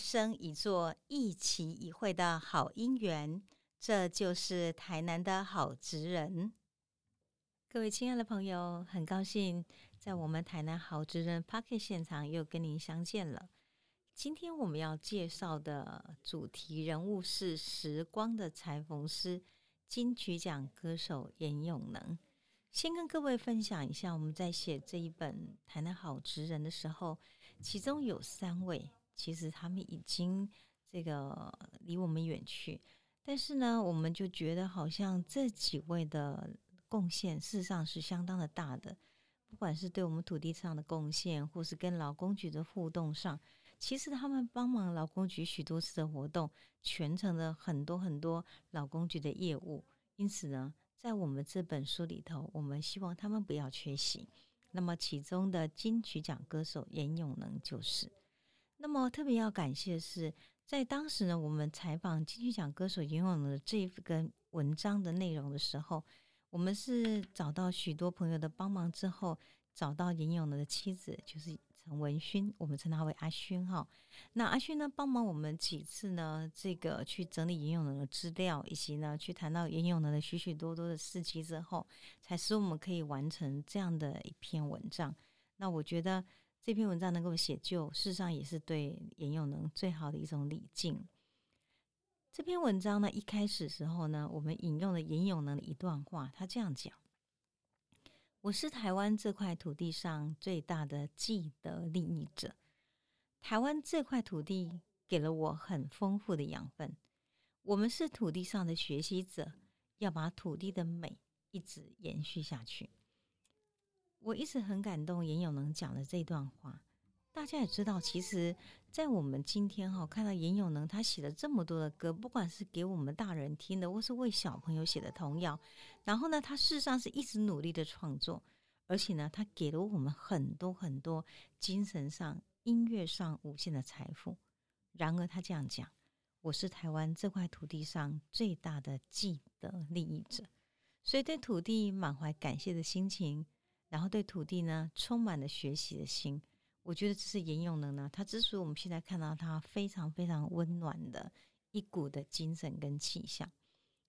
生一座一期一会的好姻缘。这就是台南的好职人。各位亲爱的朋友，很高兴在我们台南好职人 p a r k e t 现场又跟您相见了。今天我们要介绍的主题人物是时光的裁缝师、金曲奖歌手严永能。先跟各位分享一下，我们在写这一本《台南好职人》的时候，其中有三位，其实他们已经这个离我们远去，但是呢，我们就觉得好像这几位的贡献，事实上是相当的大的，不管是对我们土地上的贡献，或是跟劳工局的互动上，其实他们帮忙劳工局许多次的活动，全程的很多很多劳工局的业务，因此呢。在我们这本书里头，我们希望他们不要缺席。那么，其中的金曲奖歌手严永能就是。那么，特别要感谢的是，在当时呢，我们采访金曲奖歌手严永能这一个文章的内容的时候，我们是找到许多朋友的帮忙之后，找到严永能的妻子，就是陈文勋，我们称他为阿勋哈。那阿勋呢，帮忙我们几次呢？这个去整理严永能的资料，以及呢，去谈到严永能的许许多多的事迹之后，才使我们可以完成这样的一篇文章。那我觉得这篇文章能够写就，事实上也是对严永能最好的一种礼敬。这篇文章呢，一开始时候呢，我们引用了严永能的一段话，他这样讲：“我是台湾这块土地上最大的既得利益者。”台湾这块土地给了我很丰富的养分，我们是土地上的学习者，要把土地的美一直延续下去。我一直很感动严永能讲的这段话。大家也知道，其实，在我们今天哈看到严永能他写了这么多的歌，不管是给我们大人听的，或是为小朋友写的童谣，然后呢，他事实上是一直努力的创作，而且呢，他给了我们很多很多精神上。音乐上无限的财富。然而，他这样讲：“我是台湾这块土地上最大的既得利益者，所以对土地满怀感谢的心情，然后对土地呢充满了学习的心。我觉得这是严永能呢，他之所以我们现在看到他非常非常温暖的一股的精神跟气象，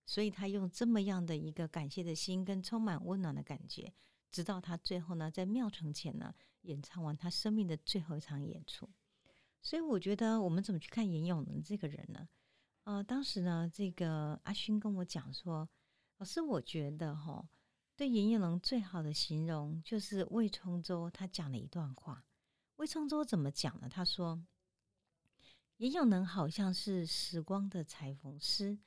所以他用这么样的一个感谢的心跟充满温暖的感觉。”直到他最后呢，在庙城前呢，演唱完他生命的最后一场演出。所以我觉得，我们怎么去看严永能这个人呢？呃，当时呢，这个阿勋跟我讲说，老师，我觉得哈，对严永能最好的形容就是魏冲舟他讲了一段话。魏冲舟怎么讲呢？他说，严永能好像是时光的裁缝师。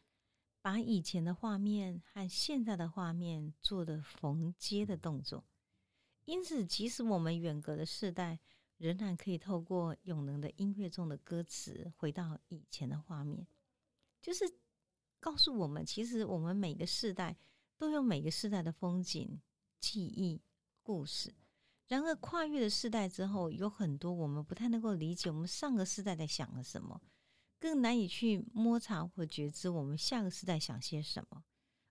把以前的画面和现在的画面做的缝接的动作，因此，即使我们远隔的世代，仍然可以透过永能的音乐中的歌词，回到以前的画面，就是告诉我们，其实我们每个世代都有每个世代的风景、记忆、故事。然而，跨越了世代之后，有很多我们不太能够理解，我们上个世代在想了什么。更难以去摸查或觉知我们下个世代想些什么，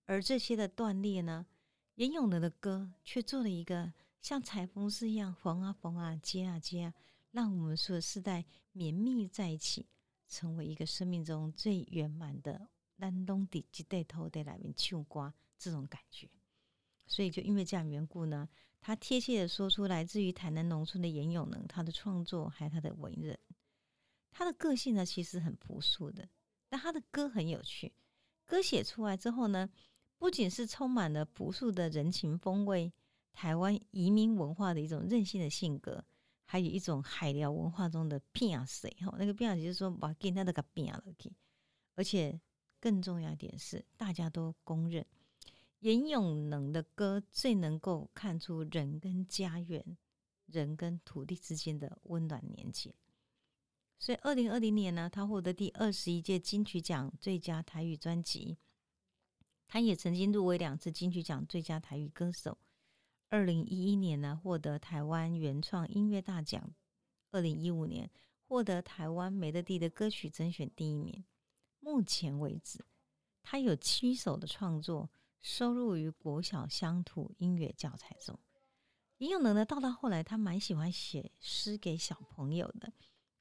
而这些的断裂呢？严永德的歌却做了一个像裁缝师一样缝啊缝啊接啊接啊，让我们所有世代绵密在一起，成为一个生命中最圆满的南东底及对头的来面秋瓜这种感觉。所以就因为这样缘故呢，他贴切的说出来自于台南农村的严永能，他的创作还有他的文人。他的个性呢，其实很朴素的，但他的歌很有趣。歌写出来之后呢，不仅是充满了朴素的人情风味，台湾移民文化的一种任性的性格，还有一种海寮文化中的拼啊水哈，那个拼啊就是说把给那个变了。而且更重要一点是，大家都公认严永能的歌最能够看出人跟家园、人跟土地之间的温暖连接。所以，二零二零年呢，他获得第二十一届金曲奖最佳台语专辑。他也曾经入围两次金曲奖最佳台语歌手。二零一一年呢，获得台湾原创音乐大奖。二零一五年，获得台湾美乐蒂的歌曲甄选第一名。目前为止，他有七首的创作收录于国小乡土音乐教材中。严永能呢，到到后来，他蛮喜欢写诗给小朋友的。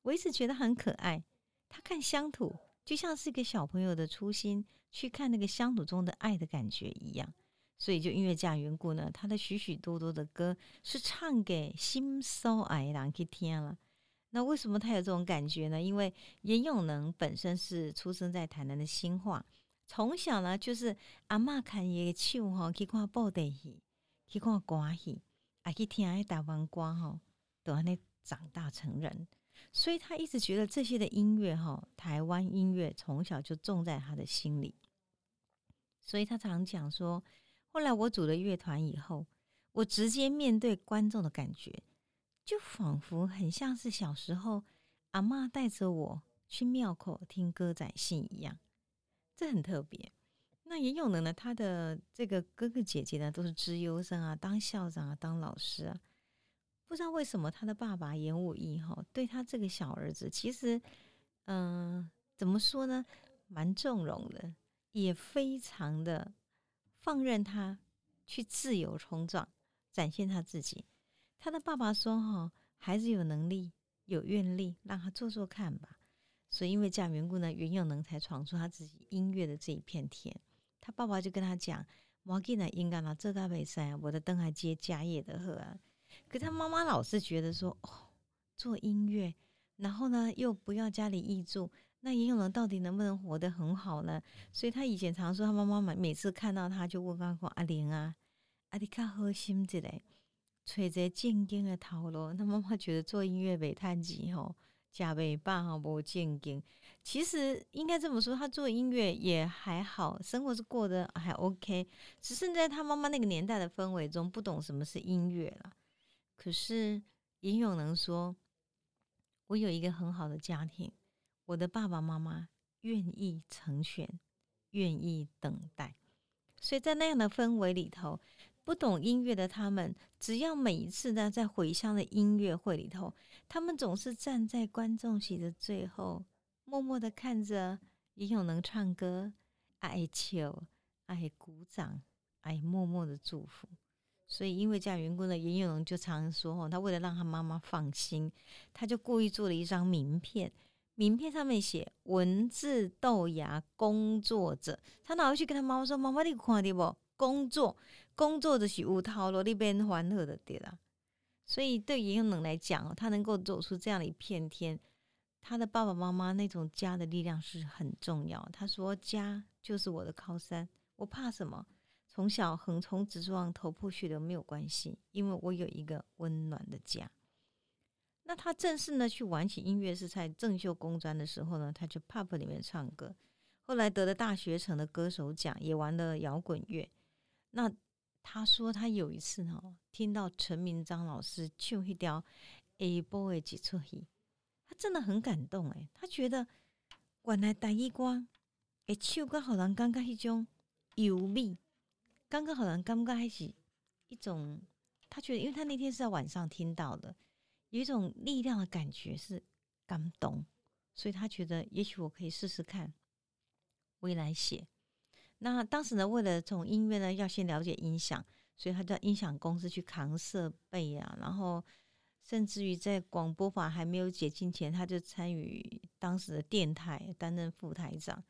我一直觉得很可爱。他看乡土，就像是一个小朋友的初心，去看那个乡土中的爱的感觉一样。所以，就因为这样缘故呢，他的许许多多的歌是唱给心骚爱人去听了。那为什么他有这种感觉呢？因为严永能本身是出生在台南的新化，从小呢就是阿妈看伊个唱吼，去看布袋戏，去看歌戏。啊，去听爱台湾歌吼，都安尼长大成人，所以他一直觉得这些的音乐哈，台湾音乐从小就种在他的心里。所以他常讲说，后来我组了乐团以后，我直接面对观众的感觉，就仿佛很像是小时候阿妈带着我去庙口听歌仔戏一样，这很特别。那严永能呢？他的这个哥哥姐姐呢，都是资优生啊，当校长啊，当老师啊。不知道为什么他的爸爸严武义哈，对他这个小儿子，其实，嗯，怎么说呢？蛮纵容的，也非常的放任他去自由冲撞，展现他自己。他的爸爸说：“哈，孩子有能力、有愿力，让他做做看吧。”所以因为这样缘故呢，袁永能才闯出他自己音乐的这一片天。他爸爸就跟他讲：“我给呢，应该拿这大比赛，我的灯还接家业的喝啊。”可他妈妈老是觉得说：“哦，做音乐，然后呢又不要家里义助，那严永能到底能不能活得很好呢？”所以他以前常说，他妈妈每每次看到他就问他说：“阿玲啊，阿你较好心一嘞，揣着正经的头路。”他妈妈觉得做音乐没太急吼。加倍棒哈，不正经。其实应该这么说，他做音乐也还好，生活是过得还 OK。只是在他妈妈那个年代的氛围中，不懂什么是音乐了。可是尹永能说：“我有一个很好的家庭，我的爸爸妈妈愿意成全，愿意等待。所以在那样的氛围里头。”不懂音乐的他们，只要每一次呢在回乡的音乐会里头，他们总是站在观众席的最后，默默的看着严永能唱歌，爱笑，爱鼓掌，爱默默的祝福。所以因为这样缘故呢，严永能就常说哦，他为了让他妈妈放心，他就故意做了一张名片，名片上面写“文字豆芽工作者”，他拿回去跟他妈妈说：“妈妈，你看到不？工作。”工作的是无套路，那边欢乐的对啦。所以对严永能来讲，他能够走出这样的一片天，他的爸爸妈妈那种家的力量是很重要。他说：“家就是我的靠山，我怕什么？从小横冲直撞、头破血流没有关系，因为我有一个温暖的家。”那他正式呢去玩起音乐是在正秀工专的时候呢，他去 pub 里面唱歌，后来得了大学城的歌手奖，也玩了摇滚乐。那他说他有一次哦，听到陈明章老师唱一条《A Boy》几出戏，他真的很感动诶，他觉得原来大衣光会唱歌，好人感觉一种优美，刚刚好像感觉还是一种，他觉得，因为他那天是在晚上听到的，有一种力量的感觉是感动，所以他觉得也许我可以试试看，未来写。那当时呢，为了从音乐呢，要先了解音响，所以他叫音响公司去扛设备啊，然后甚至于在广播法还没有解禁前，他就参与当时的电台担任副台长。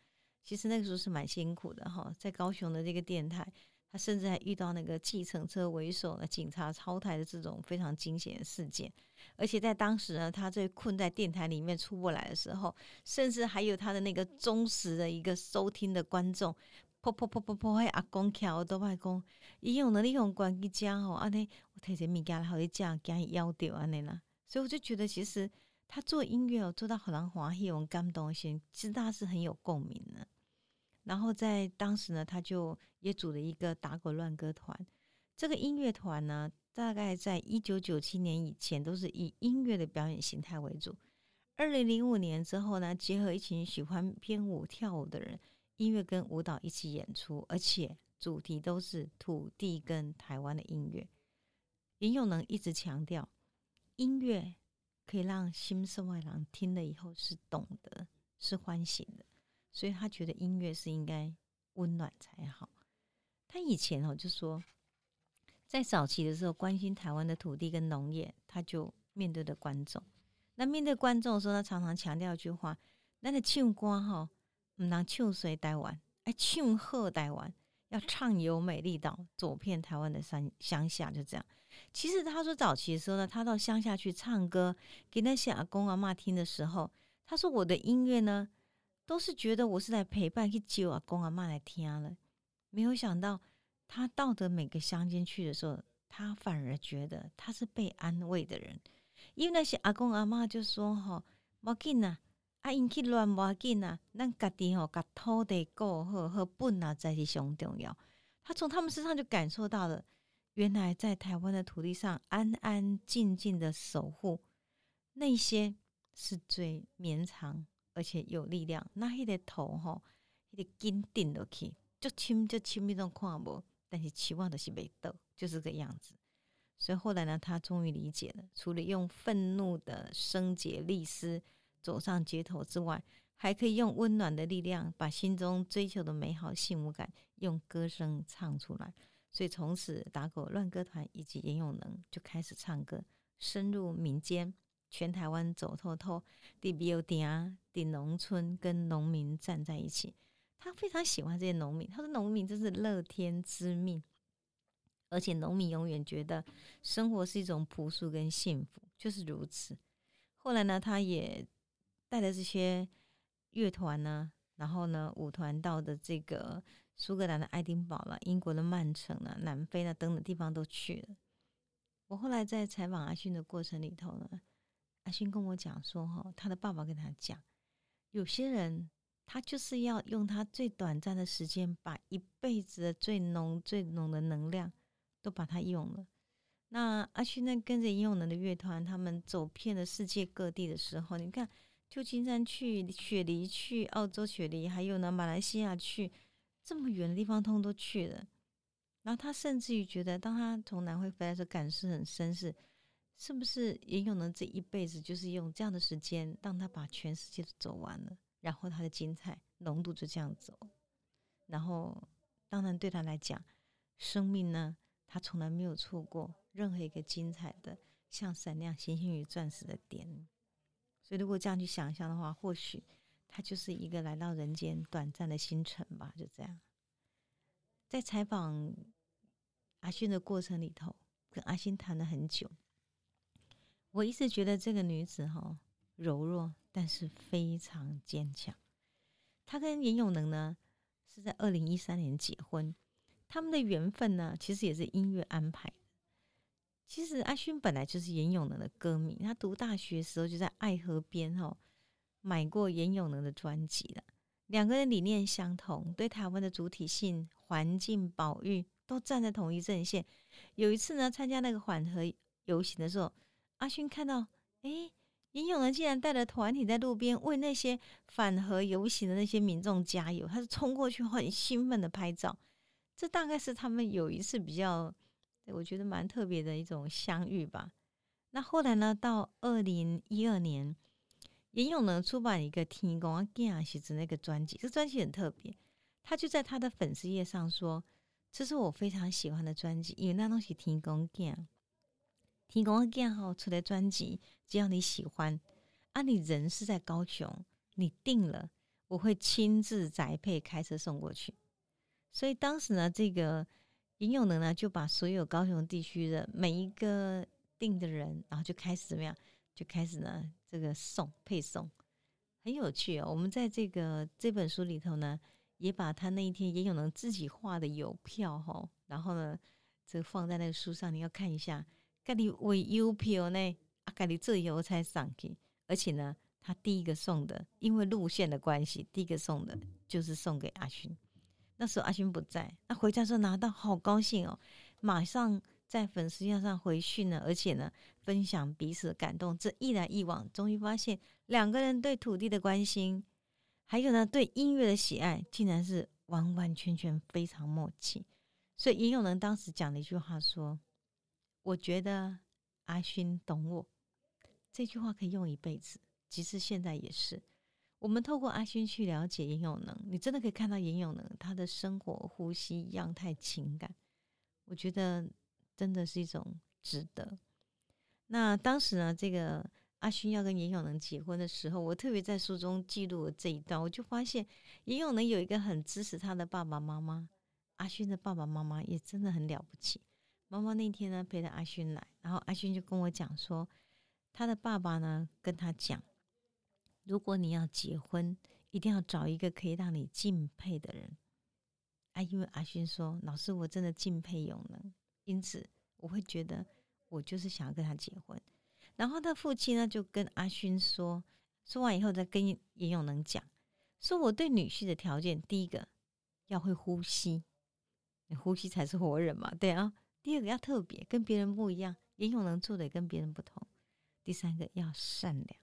其实那个时候是蛮辛苦的哈，在高雄的这个电台，他甚至还遇到那个计程车为首的警察超台的这种非常惊险的事件。而且在当时呢，他最困在电台里面出不来的时候，甚至还有他的那个忠实的一个收听的观众。噗噗噗噗噗！迄阿公徛我都歹讲，伊用能力用关机食吼，安尼我摕些物件互伊食，惊伊咬着安尼啦。所以我就觉得，其实他做音乐哦，做到很让欢喜，我感动心，其实他是很有共鸣的。然后在当时呢，他就也组了一个打滚乱歌团。这个音乐团呢，大概在一九九七年以前都是以音乐的表演形态为主。二零零五年之后呢，结合一群喜欢编舞跳舞的人。音乐跟舞蹈一起演出，而且主题都是土地跟台湾的音乐。林永能一直强调，音乐可以让新生外郎听了以后是懂得、是欢喜的，所以他觉得音乐是应该温暖才好。他以前哦就说，在早期的时候关心台湾的土地跟农业，他就面对的观众。那面对观众的时候，他常常强调一句话：，那个唱歌哈，唔能唱衰台湾，哎，唱好台湾，要畅游美丽岛，走遍台湾的山乡下，就这样。其实他说早期的时候呢，他到乡下去唱歌给那些阿公阿妈听的时候，他说我的音乐呢，都是觉得我是来陪伴去救阿公阿妈来听啊了。没有想到，他到的每个乡间去的时候，他反而觉得他是被安慰的人。因为那些阿公阿妈就说：“吼，莫紧呐，啊，因去乱无紧呐，咱家己吼，甲土地过好，和本啊才是上重要。”他从他们身上就感受到了，原来在台湾的土地上安安静静的守护，那些是最绵长而且有力量。那迄个头吼，迄个根顶落去，就深就深，迄种看无，但是期望的是未到，就是个样子。所以后来呢，他终于理解了，除了用愤怒的生结利丝走上街头之外，还可以用温暖的力量，把心中追求的美好幸福感用歌声唱出来。所以从此，打狗乱歌团以及严永能就开始唱歌，深入民间，全台湾走透透，地比有点啊，地农村跟农民站在一起。他非常喜欢这些农民，他说农民真是乐天知命。而且农民永远觉得生活是一种朴素跟幸福，就是如此。后来呢，他也带着这些乐团呢，然后呢，舞团到的这个苏格兰的爱丁堡了，英国的曼城了，南非呢等等地方都去了。我后来在采访阿勋的过程里头呢，阿勋跟我讲说，哈，他的爸爸跟他讲，有些人他就是要用他最短暂的时间，把一辈子的最浓、最浓的能量。都把它用了。那阿勋呢，跟着英勇能的乐团，他们走遍了世界各地的时候，你看旧金山去，雪梨去，澳洲雪梨，还有呢马来西亚去，这么远的地方通都去了。然后他甚至于觉得，当他从南非回来的时候，感受很深，是是不是也有能这一辈子就是用这样的时间，让他把全世界都走完了，然后他的精彩浓度就这样走。然后当然对他来讲，生命呢？他从来没有错过任何一个精彩的、像闪亮星星与钻石的点。所以，如果这样去想象的话，或许他就是一个来到人间短暂的星辰吧。就这样，在采访阿勋的过程里头，跟阿勋谈了很久。我一直觉得这个女子哈柔弱，但是非常坚强。她跟严永能呢是在二零一三年结婚。他们的缘分呢，其实也是音乐安排。其实阿勋本来就是严永能的歌迷，他读大学时候就在爱河边哦买过严永能的专辑的。两个人理念相同，对台湾的主体性、环境保育都站在同一阵线。有一次呢，参加那个缓和游行的时候，阿勋看到，哎，严永能竟然带着团体在路边为那些反核游行的那些民众加油，他是冲过去很兴奋的拍照。这大概是他们有一次比较，我觉得蛮特别的一种相遇吧。那后来呢，到二零一二年，严永呢出版一个《天公见》写子那个专辑，这专辑很特别。他就在他的粉丝页上说：“这是我非常喜欢的专辑，因为那东西天公见》，天公见》哈出的专辑，只要你喜欢，啊，你人是在高雄，你定了，我会亲自宅配开车送过去。”所以当时呢，这个尹永能呢就把所有高雄地区的每一个订的人，然后就开始怎么样，就开始呢这个送配送，很有趣哦。我们在这个这本书里头呢，也把他那一天尹永能自己画的邮票哈，然后呢这放在那个书上，你要看一下，盖里为邮票呢，啊盖里这邮才上去，而且呢，他第一个送的，因为路线的关系，第一个送的就是送给阿勋。那时候阿勋不在，那回家时候拿到好高兴哦，马上在粉丝页上回讯呢，而且呢分享彼此的感动。这一来一往，终于发现两个人对土地的关心，还有呢对音乐的喜爱，竟然是完完全全非常默契。所以尹永能当时讲了一句话说：“我觉得阿勋懂我。”这句话可以用一辈子，其实现在也是。我们透过阿勋去了解严永能，你真的可以看到严永能他的生活、呼吸、样态、情感。我觉得真的是一种值得。那当时呢，这个阿勋要跟严永能结婚的时候，我特别在书中记录了这一段，我就发现严永能有一个很支持他的爸爸妈妈，阿勋的爸爸妈妈也真的很了不起。妈妈那天呢陪着阿勋来，然后阿勋就跟我讲说，他的爸爸呢跟他讲，如果你要结婚，一定要找一个可以让你敬佩的人。啊，因为阿勋说，老师我真的敬佩永能，因此我会觉得我就是想要跟他结婚。然后他父亲呢就跟阿勋说，说完以后再跟严永能讲，说我对女婿的条件，第一个要会呼吸，你呼吸才是活人嘛，对啊。第二个要特别，跟别人不一样。严永能做的也跟别人不同。第三个要善良，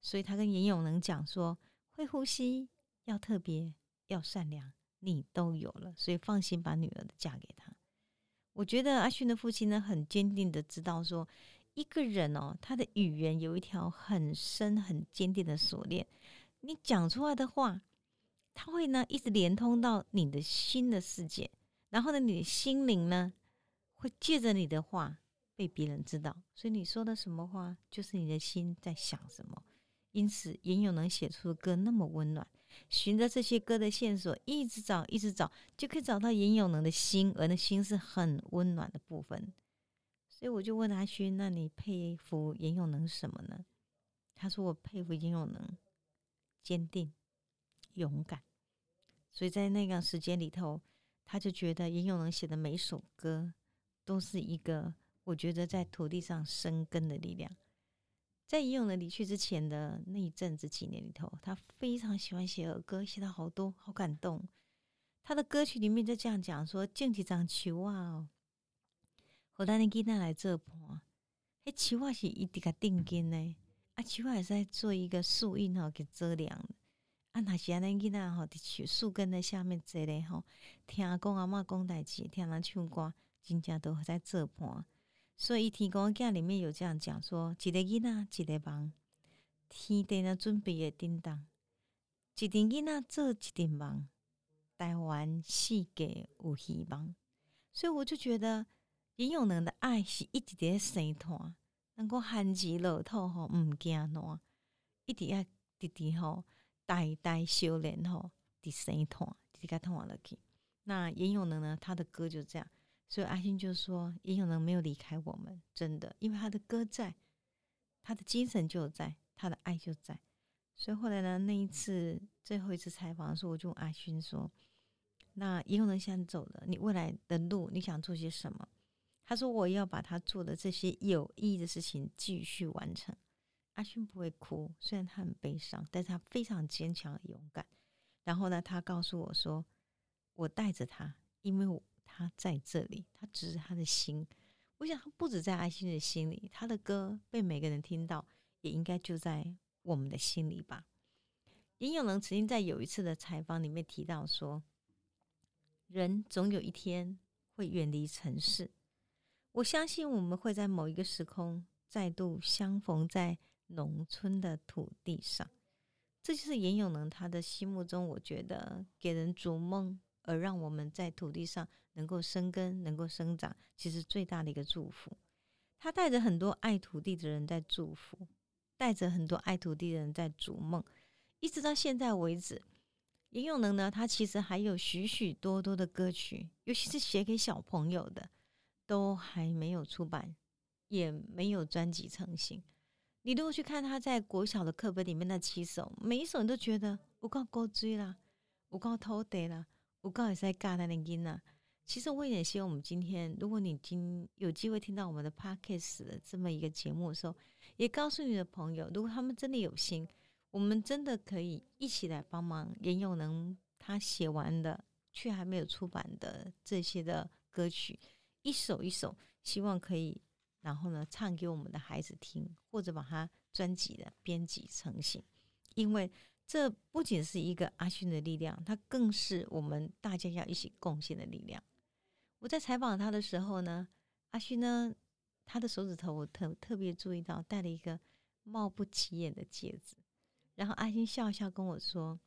所以他跟严永能讲说，会呼吸，要特别，要善良，你都有了，所以放心把女儿嫁给他。我觉得阿勋的父亲呢，很坚定的知道说，一个人哦，他的语言有一条很深、很坚定的锁链，你讲出来的话，他会呢一直连通到你的心的世界，然后呢，你的心灵呢。会借着你的话被别人知道，所以你说的什么话，就是你的心在想什么。因此，严永能写出的歌那么温暖，循着这些歌的线索，一直找，一直找，就可以找到严永能的心，而那心是很温暖的部分。所以我就问阿勋：“那你佩服严永能什么呢？”他说：“我佩服严永能坚定、勇敢。”所以在那个时间里头，他就觉得严永能写的每首歌。都是一个，我觉得在土地上生根的力量。在严永能离去之前的那一阵子几年里头，他非常喜欢写儿歌，写了好多，好感动。他的歌曲里面就这样讲说：“种一张树啊，和咱的囡仔来做伴。迄树啊是一直个定根呢，啊树啊也是在做一个树荫吼，给遮凉。啊，那是安尼囡仔吼，伫树树根的下面坐咧吼，听讲阿嬷讲代志，听人唱歌。”真正都在做伴，所以《天公镜》里面有这样讲说：一个囡仔一个梦，天地呢准备的叮当，一阵囡仔做一阵梦，台湾世界有希望。所以我就觉得严永能的爱是一直在生团，能够寒极落土吼，毋惊暖，一直要直直吼，代代修炼吼，伫生团，直甲团落去。那严永能呢，他的歌就是这样。所以阿勋就说：“严永能没有离开我们，真的，因为他的歌在，他的精神就在，他的爱就在。所以后来呢，那一次最后一次采访的时候，我就问阿勋说：‘那严永能现在走了，你未来的路你想做些什么？’他说：‘我要把他做的这些有意义的事情继续完成。’阿勋不会哭，虽然他很悲伤，但是他非常坚强勇敢。然后呢，他告诉我说：‘我带着他，因为我。’他在这里，他只是他的心。我想，他不止在爱心的心里，他的歌被每个人听到，也应该就在我们的心里吧。林永能曾经在有一次的采访里面提到说：“人总有一天会远离城市，我相信我们会在某一个时空再度相逢在农村的土地上。”这就是严永能他的心目中，我觉得给人逐梦。而让我们在土地上能够生根、能够生长，其实最大的一个祝福。他带着很多爱土地的人在祝福，带着很多爱土地的人在逐梦，一直到现在为止。严永能呢，他其实还有许许多多的歌曲，尤其是写给小朋友的，都还没有出版，也没有专辑成型。你如果去看他在国小的课本里面那七首，每一首你都觉得我够高追啦，我够偷得啦。我刚才在尬他的音呢。其实我也希望我们今天，如果你今有机会听到我们的 podcast 的这么一个节目的时候，也告诉你的朋友，如果他们真的有心，我们真的可以一起来帮忙严永能他写完的却还没有出版的这些的歌曲，一首一首，希望可以，然后呢唱给我们的孩子听，或者把它专辑的编辑成型，因为。这不仅是一个阿勋的力量，它更是我们大家要一起贡献的力量。我在采访他的时候呢，阿勋呢，他的手指头我特特别注意到戴了一个貌不起眼的戒指。然后阿勋笑笑跟我说：“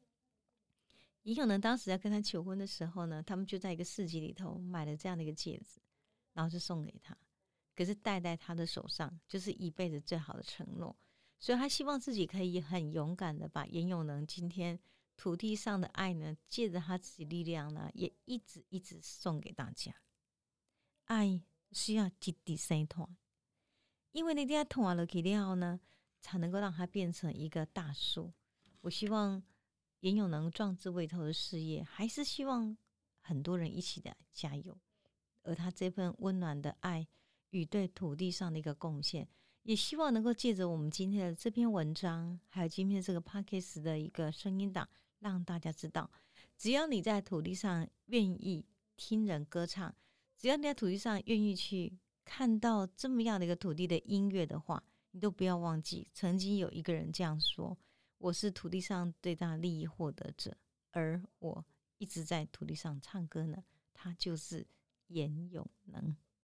尹永能当时在跟他求婚的时候呢，他们就在一个市集里头买了这样的一个戒指。然后就送给他。可是戴在他的手上，就是一辈子最好的承诺。所以他希望自己可以很勇敢的把严永能今天土地上的爱呢，借着他自己力量呢，也一直一直送给大家。爱需要积地生团，因为那天团了去了后呢，才能够让它变成一个大树。我希望严永能壮志未酬的事业，还是希望很多人一起的加油。而他这份温暖的爱与对土地上的一个贡献，也希望能够借着我们今天的这篇文章，还有今天这个 p a c k a g e 的一个声音档，让大家知道，只要你在土地上愿意听人歌唱，只要你在土地上愿意去看到这么样的一个土地的音乐的话，你都不要忘记，曾经有一个人这样说。我是土地上最大利益获得者，而我一直在土地上唱歌呢。他就是严永能。